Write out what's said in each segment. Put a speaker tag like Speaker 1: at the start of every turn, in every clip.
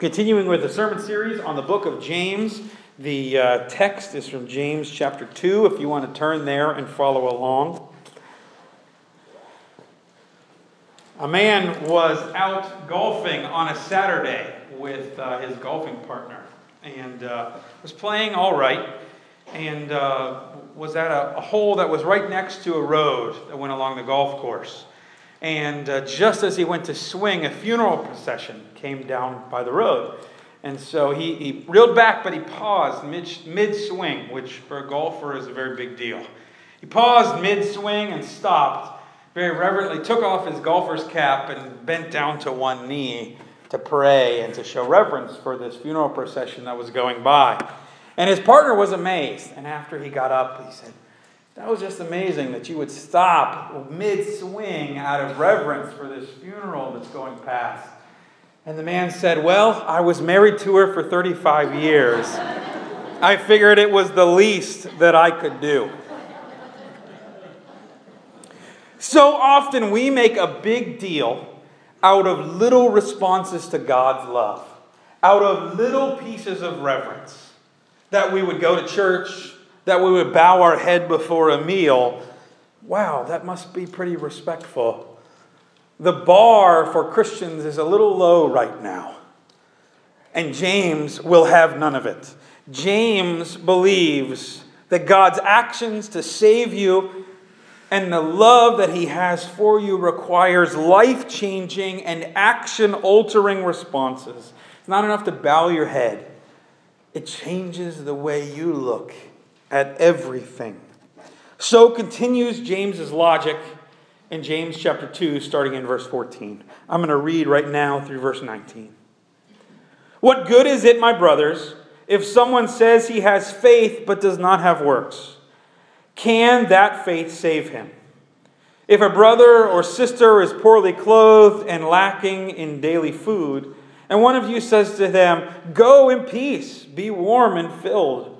Speaker 1: Continuing with the sermon series on the book of James, the uh, text is from James chapter 2, if you want to turn there and follow along. A man was out golfing on a Saturday with uh, his golfing partner and uh, was playing all right and uh, was at a, a hole that was right next to a road that went along the golf course. And uh, just as he went to swing, a funeral procession came down by the road. And so he, he reeled back, but he paused mid swing, which for a golfer is a very big deal. He paused mid swing and stopped, very reverently took off his golfer's cap and bent down to one knee to pray and to show reverence for this funeral procession that was going by. And his partner was amazed. And after he got up, he said, that was just amazing that you would stop mid swing out of reverence for this funeral that's going past. And the man said, Well, I was married to her for 35 years. I figured it was the least that I could do. So often we make a big deal out of little responses to God's love, out of little pieces of reverence. That we would go to church, that we would bow our head before a meal. Wow, that must be pretty respectful. The bar for Christians is a little low right now. And James will have none of it. James believes that God's actions to save you and the love that he has for you requires life changing and action altering responses. It's not enough to bow your head, it changes the way you look at everything. So continues James's logic in James chapter 2, starting in verse 14. I'm going to read right now through verse 19. What good is it, my brothers, if someone says he has faith but does not have works? Can that faith save him? If a brother or sister is poorly clothed and lacking in daily food, and one of you says to them, Go in peace, be warm and filled,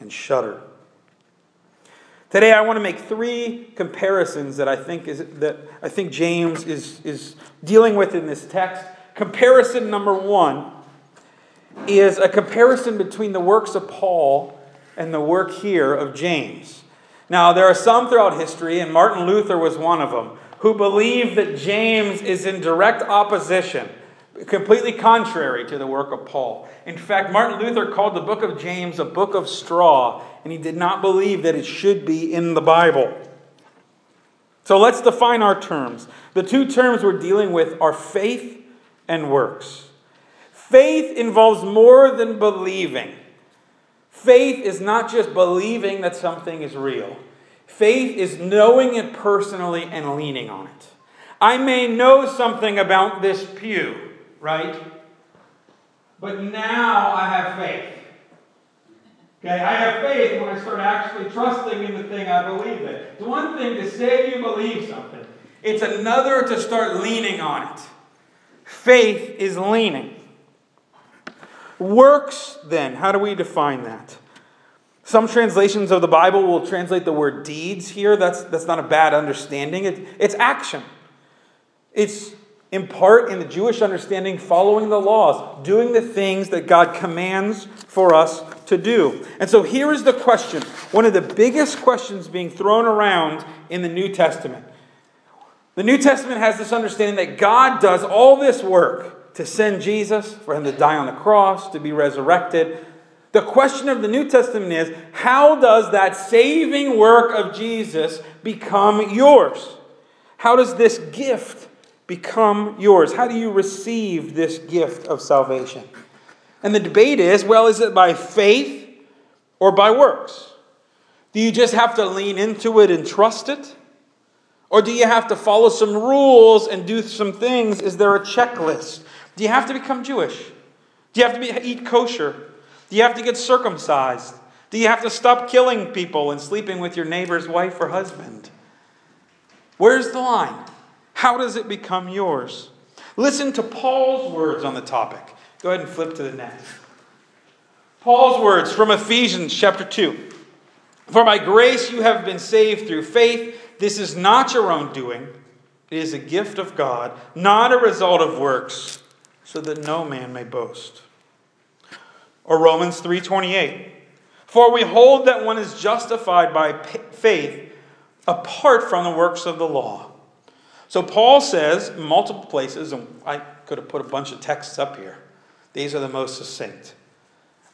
Speaker 1: and shudder. Today, I want to make three comparisons that I think, is, that I think James is, is dealing with in this text. Comparison number one is a comparison between the works of Paul and the work here of James. Now, there are some throughout history, and Martin Luther was one of them, who believe that James is in direct opposition completely contrary to the work of Paul. In fact, Martin Luther called the book of James a book of straw, and he did not believe that it should be in the Bible. So let's define our terms. The two terms we're dealing with are faith and works. Faith involves more than believing. Faith is not just believing that something is real. Faith is knowing it personally and leaning on it. I may know something about this pew, right? But now I have faith. Okay, I have faith when I start actually trusting in the thing I believe in. It's one thing to say you believe something, it's another to start leaning on it. Faith is leaning. Works, then, how do we define that? Some translations of the Bible will translate the word deeds here. That's, that's not a bad understanding. It, it's action. It's in part in the Jewish understanding, following the laws, doing the things that God commands for us to do. And so here is the question one of the biggest questions being thrown around in the New Testament. The New Testament has this understanding that God does all this work to send Jesus, for him to die on the cross, to be resurrected. The question of the New Testament is how does that saving work of Jesus become yours? How does this gift become yours? How do you receive this gift of salvation? And the debate is well, is it by faith or by works? Do you just have to lean into it and trust it? Or do you have to follow some rules and do some things? Is there a checklist? Do you have to become Jewish? Do you have to be, eat kosher? Do you have to get circumcised? Do you have to stop killing people and sleeping with your neighbor's wife or husband? Where's the line? How does it become yours? Listen to Paul's words on the topic. Go ahead and flip to the next. Paul's words from Ephesians chapter 2. For by grace you have been saved through faith. This is not your own doing, it is a gift of God, not a result of works, so that no man may boast. Or Romans 3:28. For we hold that one is justified by faith apart from the works of the law. So Paul says multiple places, and I could have put a bunch of texts up here. These are the most succinct.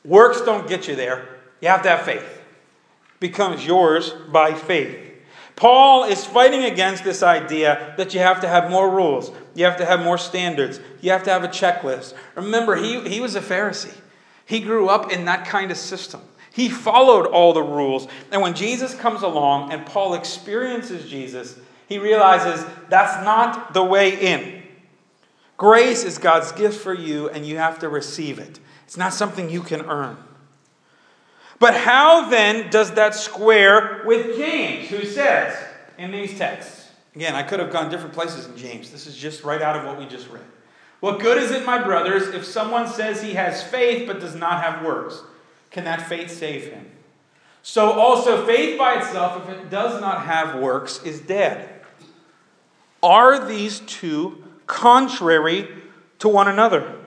Speaker 1: Works don't get you there. You have to have faith. It becomes yours by faith. Paul is fighting against this idea that you have to have more rules, you have to have more standards, you have to have a checklist. Remember, he, he was a Pharisee, he grew up in that kind of system. He followed all the rules. And when Jesus comes along and Paul experiences Jesus, he realizes that's not the way in. Grace is God's gift for you, and you have to receive it. It's not something you can earn. But how then does that square with James, who says in these texts? Again, I could have gone different places in James. This is just right out of what we just read. What good is it, my brothers, if someone says he has faith but does not have works? Can that faith save him? So, also, faith by itself, if it does not have works, is dead. Are these two contrary to one another?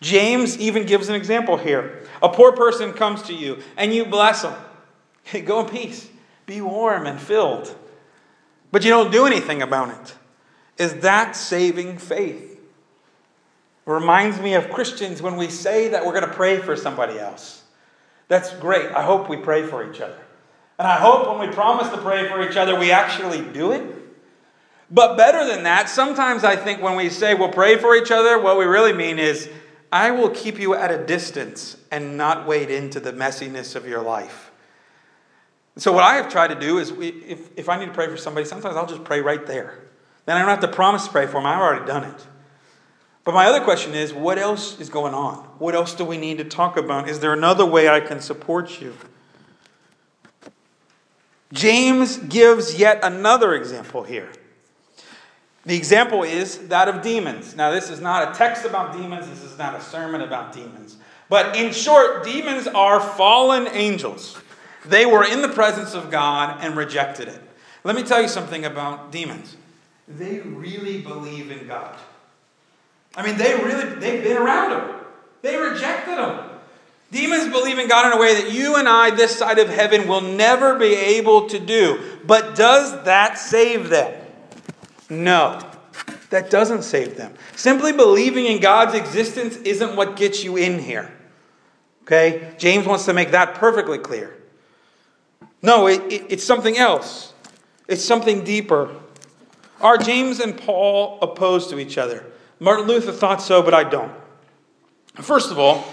Speaker 1: James even gives an example here. A poor person comes to you and you bless them. Hey, go in peace. Be warm and filled. But you don't do anything about it. Is that saving faith? It reminds me of Christians when we say that we're going to pray for somebody else. That's great. I hope we pray for each other. And I hope when we promise to pray for each other, we actually do it. But better than that, sometimes I think when we say we'll pray for each other, what we really mean is, I will keep you at a distance and not wade into the messiness of your life. So, what I have tried to do is, if, if I need to pray for somebody, sometimes I'll just pray right there. Then I don't have to promise to pray for them, I've already done it. But my other question is what else is going on? What else do we need to talk about? Is there another way I can support you? James gives yet another example here. The example is that of demons. Now, this is not a text about demons, this is not a sermon about demons. But in short, demons are fallen angels. They were in the presence of God and rejected it. Let me tell you something about demons. They really believe in God. I mean, they really, they've been around him. They rejected him. Demons believe in God in a way that you and I, this side of heaven, will never be able to do. But does that save them? No, that doesn't save them. Simply believing in God's existence isn't what gets you in here. Okay? James wants to make that perfectly clear. No, it, it, it's something else, it's something deeper. Are James and Paul opposed to each other? Martin Luther thought so, but I don't. First of all,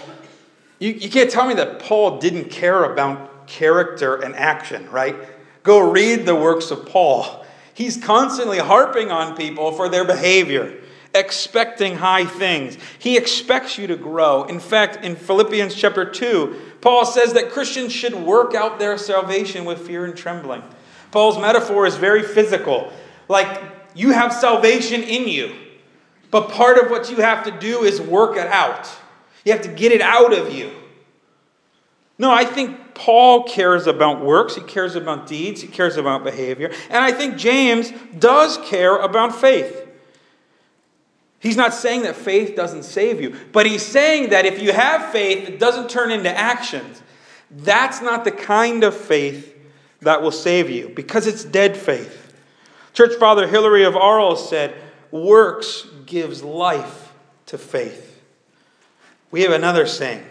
Speaker 1: you, you can't tell me that Paul didn't care about character and action, right? Go read the works of Paul. He's constantly harping on people for their behavior, expecting high things. He expects you to grow. In fact, in Philippians chapter 2, Paul says that Christians should work out their salvation with fear and trembling. Paul's metaphor is very physical. Like you have salvation in you. But part of what you have to do is work it out. You have to get it out of you. No, I think Paul cares about works, he cares about deeds, he cares about behavior. And I think James does care about faith. He's not saying that faith doesn't save you, but he's saying that if you have faith it doesn't turn into actions, that's not the kind of faith that will save you because it's dead faith. Church Father Hilary of Arles said, Works gives life to faith. We have another saying.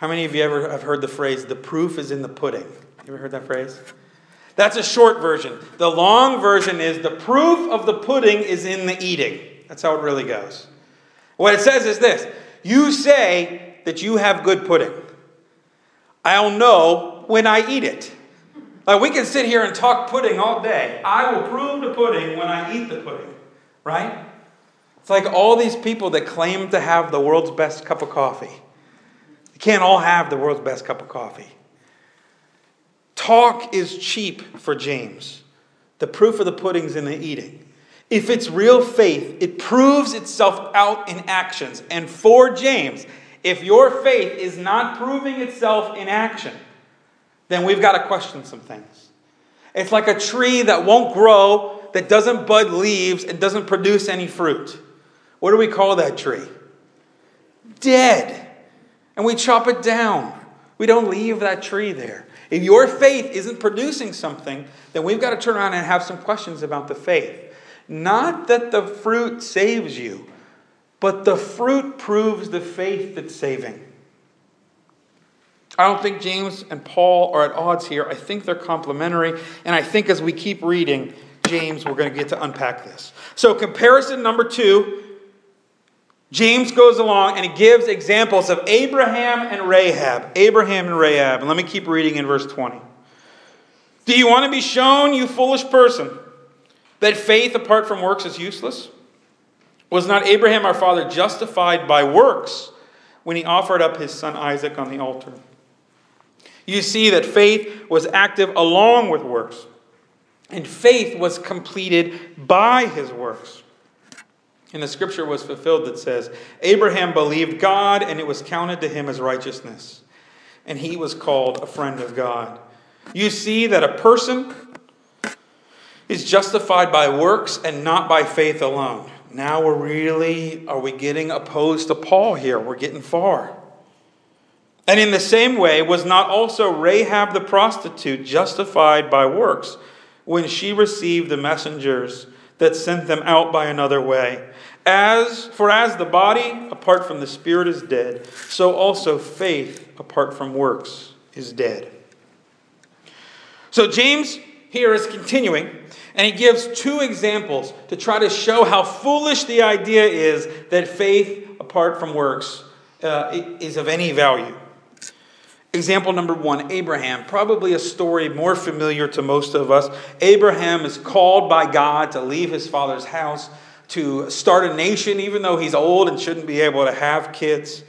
Speaker 1: How many of you ever have heard the phrase, the proof is in the pudding? You ever heard that phrase? That's a short version. The long version is the proof of the pudding is in the eating. That's how it really goes. What it says is this You say that you have good pudding. I'll know when I eat it. Like we can sit here and talk pudding all day. I will prove the pudding when I eat the pudding, right? It's like all these people that claim to have the world's best cup of coffee. Can't all have the world's best cup of coffee. Talk is cheap for James. The proof of the pudding's in the eating. If it's real faith, it proves itself out in actions. And for James, if your faith is not proving itself in action, then we've got to question some things. It's like a tree that won't grow, that doesn't bud leaves, and doesn't produce any fruit. What do we call that tree? Dead. And we chop it down. We don't leave that tree there. If your faith isn't producing something, then we've got to turn around and have some questions about the faith. Not that the fruit saves you, but the fruit proves the faith that's saving. I don't think James and Paul are at odds here. I think they're complementary. And I think as we keep reading James, we're going to get to unpack this. So, comparison number two James goes along and he gives examples of Abraham and Rahab. Abraham and Rahab. And let me keep reading in verse 20. Do you want to be shown, you foolish person, that faith apart from works is useless? Was not Abraham our father justified by works when he offered up his son Isaac on the altar? You see that faith was active along with works, and faith was completed by his works. And the scripture was fulfilled that says, Abraham believed God, and it was counted to him as righteousness. And he was called a friend of God. You see that a person is justified by works and not by faith alone. Now we're really, are we getting opposed to Paul here? We're getting far. And in the same way, was not also Rahab the prostitute justified by works when she received the messengers that sent them out by another way? As for as the body apart from the spirit is dead, so also faith apart from works is dead. So James here is continuing, and he gives two examples to try to show how foolish the idea is that faith apart from works uh, is of any value. Example number one Abraham, probably a story more familiar to most of us. Abraham is called by God to leave his father's house to start a nation, even though he's old and shouldn't be able to have kids.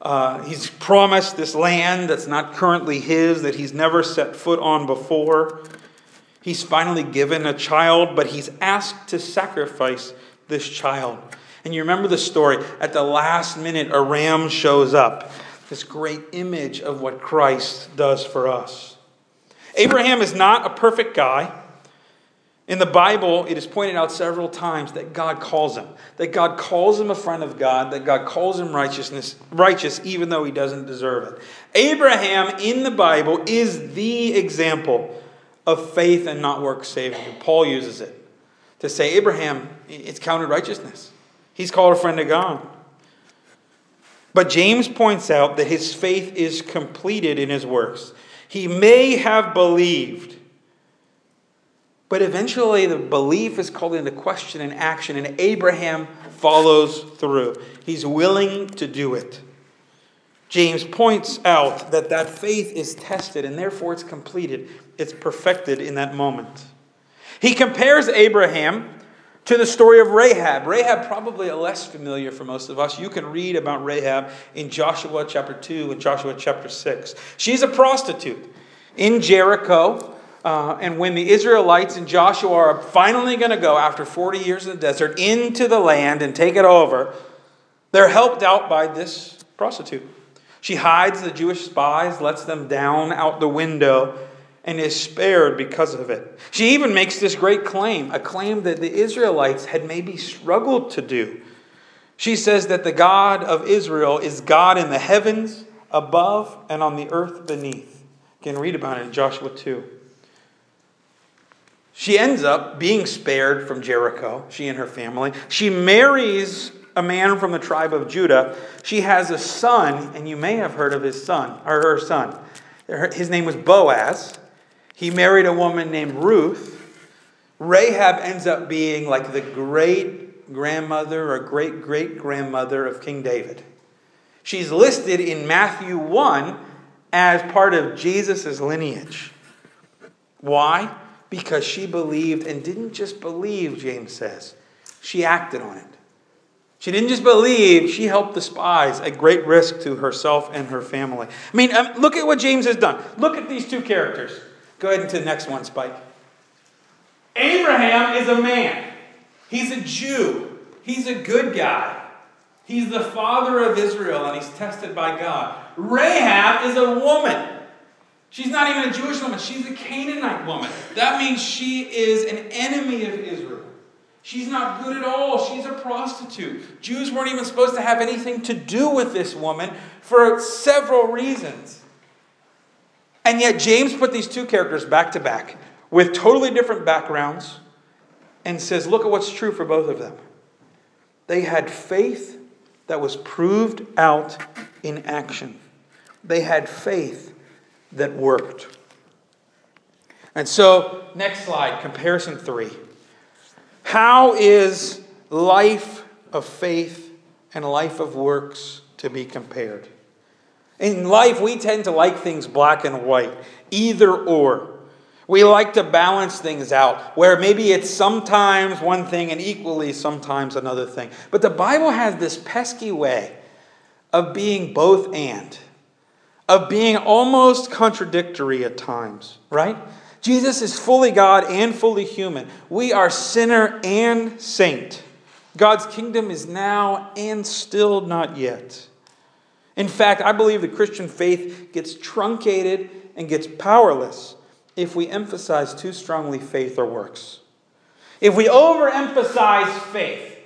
Speaker 1: Uh, he's promised this land that's not currently his, that he's never set foot on before. He's finally given a child, but he's asked to sacrifice this child. And you remember the story. At the last minute, a ram shows up. This great image of what Christ does for us. Abraham is not a perfect guy. In the Bible, it is pointed out several times that God calls him, that God calls him a friend of God, that God calls him righteousness, righteous even though he doesn't deserve it. Abraham in the Bible is the example of faith and not work saving. Paul uses it to say Abraham, it's counted righteousness. He's called a friend of God. But James points out that his faith is completed in his works. He may have believed but eventually, the belief is called into question and action, and Abraham follows through. He's willing to do it. James points out that that faith is tested, and therefore it's completed, it's perfected in that moment. He compares Abraham to the story of Rahab. Rahab, probably a less familiar for most of us. You can read about Rahab in Joshua chapter 2 and Joshua chapter 6. She's a prostitute in Jericho. Uh, and when the Israelites and Joshua are finally going to go after 40 years in the desert into the land and take it over, they're helped out by this prostitute. She hides the Jewish spies, lets them down out the window, and is spared because of it. She even makes this great claim, a claim that the Israelites had maybe struggled to do. She says that the God of Israel is God in the heavens above and on the earth beneath. You can read about it in Joshua 2. She ends up being spared from Jericho, she and her family. She marries a man from the tribe of Judah. She has a son, and you may have heard of his son, or her son. His name was Boaz. He married a woman named Ruth. Rahab ends up being like the great grandmother or great great grandmother of King David. She's listed in Matthew 1 as part of Jesus' lineage. Why? because she believed and didn't just believe, James says, she acted on it. She didn't just believe, she helped the spies at great risk to herself and her family. I mean, um, look at what James has done. Look at these two characters. Go ahead into the next one, Spike. Abraham is a man, he's a Jew, he's a good guy. He's the father of Israel and he's tested by God. Rahab is a woman. She's not even a Jewish woman, she's a Canaanite woman. That means she is an enemy of Israel. She's not good at all. She's a prostitute. Jews weren't even supposed to have anything to do with this woman for several reasons. And yet, James put these two characters back to back with totally different backgrounds and says, Look at what's true for both of them. They had faith that was proved out in action, they had faith that worked. And so, next slide, comparison three. How is life of faith and life of works to be compared? In life, we tend to like things black and white, either or. We like to balance things out, where maybe it's sometimes one thing and equally sometimes another thing. But the Bible has this pesky way of being both and, of being almost contradictory at times, right? Jesus is fully God and fully human. We are sinner and saint. God's kingdom is now and still not yet. In fact, I believe the Christian faith gets truncated and gets powerless if we emphasize too strongly faith or works. If we overemphasize faith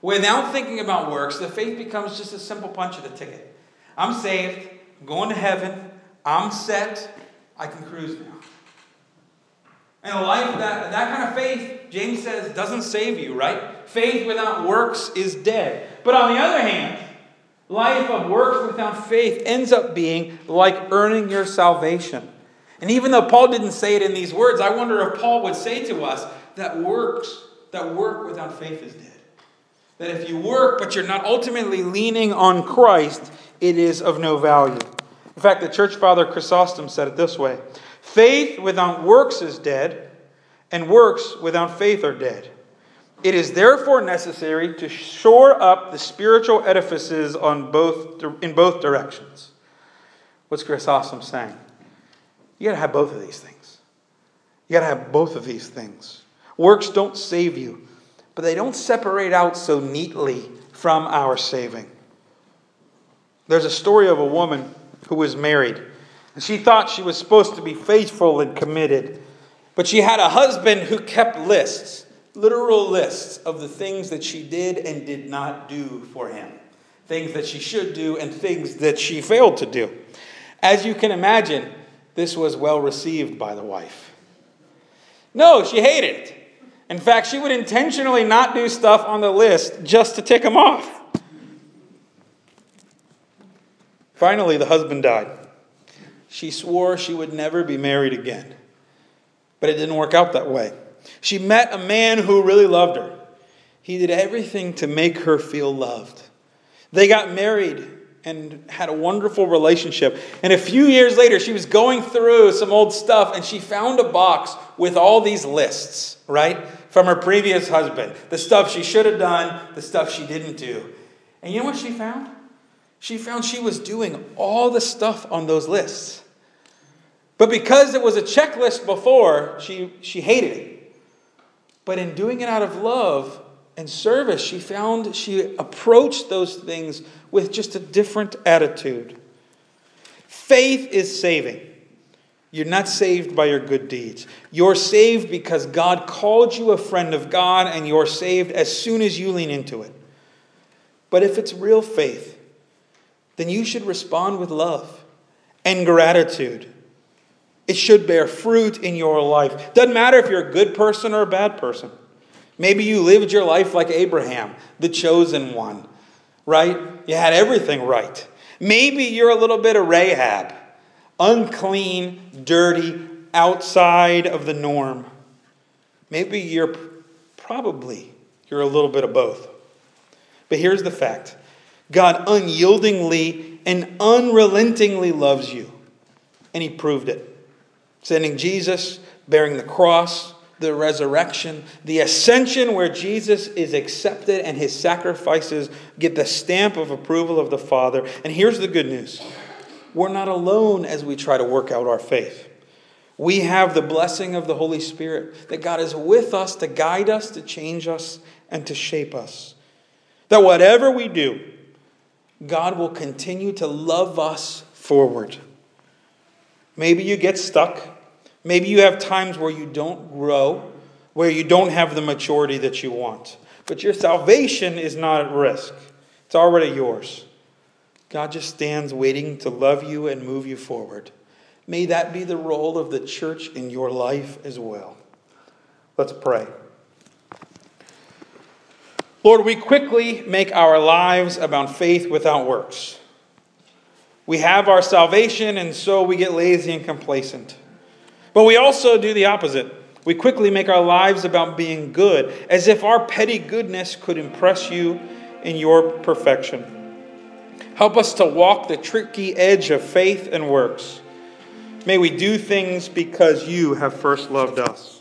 Speaker 1: without thinking about works, the faith becomes just a simple punch of the ticket. I'm saved, I'm going to heaven, I'm set, I can cruise now. And a life that that kind of faith, James says, doesn't save you, right? Faith without works is dead. But on the other hand, life of works without faith ends up being like earning your salvation. And even though Paul didn't say it in these words, I wonder if Paul would say to us that works, that work without faith is dead. That if you work, but you're not ultimately leaning on Christ, it is of no value. In fact, the church father Chrysostom said it this way Faith without works is dead, and works without faith are dead. It is therefore necessary to shore up the spiritual edifices on both, in both directions. What's Chrysostom saying? You got to have both of these things. You got to have both of these things. Works don't save you, but they don't separate out so neatly from our saving. There's a story of a woman who was married, and she thought she was supposed to be faithful and committed, but she had a husband who kept lists, literal lists of the things that she did and did not do for him, things that she should do and things that she failed to do. As you can imagine, this was well received by the wife. No, she hated it. In fact, she would intentionally not do stuff on the list just to tick him off. Finally, the husband died. She swore she would never be married again. But it didn't work out that way. She met a man who really loved her. He did everything to make her feel loved. They got married and had a wonderful relationship. And a few years later, she was going through some old stuff and she found a box with all these lists, right? From her previous husband. The stuff she should have done, the stuff she didn't do. And you know what she found? She found she was doing all the stuff on those lists. But because it was a checklist before, she, she hated it. But in doing it out of love, and service, she found she approached those things with just a different attitude. Faith is saving. You're not saved by your good deeds. You're saved because God called you a friend of God, and you're saved as soon as you lean into it. But if it's real faith, then you should respond with love and gratitude. It should bear fruit in your life. Doesn't matter if you're a good person or a bad person. Maybe you lived your life like Abraham, the chosen one, right? You had everything right. Maybe you're a little bit of Rahab, unclean, dirty, outside of the norm. Maybe you're probably you're a little bit of both. But here's the fact. God unyieldingly and unrelentingly loves you, and he proved it. Sending Jesus, bearing the cross, the resurrection, the ascension where Jesus is accepted and his sacrifices get the stamp of approval of the Father. And here's the good news we're not alone as we try to work out our faith. We have the blessing of the Holy Spirit, that God is with us to guide us, to change us, and to shape us. That whatever we do, God will continue to love us forward. Maybe you get stuck. Maybe you have times where you don't grow, where you don't have the maturity that you want. But your salvation is not at risk, it's already yours. God just stands waiting to love you and move you forward. May that be the role of the church in your life as well. Let's pray. Lord, we quickly make our lives about faith without works. We have our salvation, and so we get lazy and complacent. But we also do the opposite. We quickly make our lives about being good, as if our petty goodness could impress you in your perfection. Help us to walk the tricky edge of faith and works. May we do things because you have first loved us.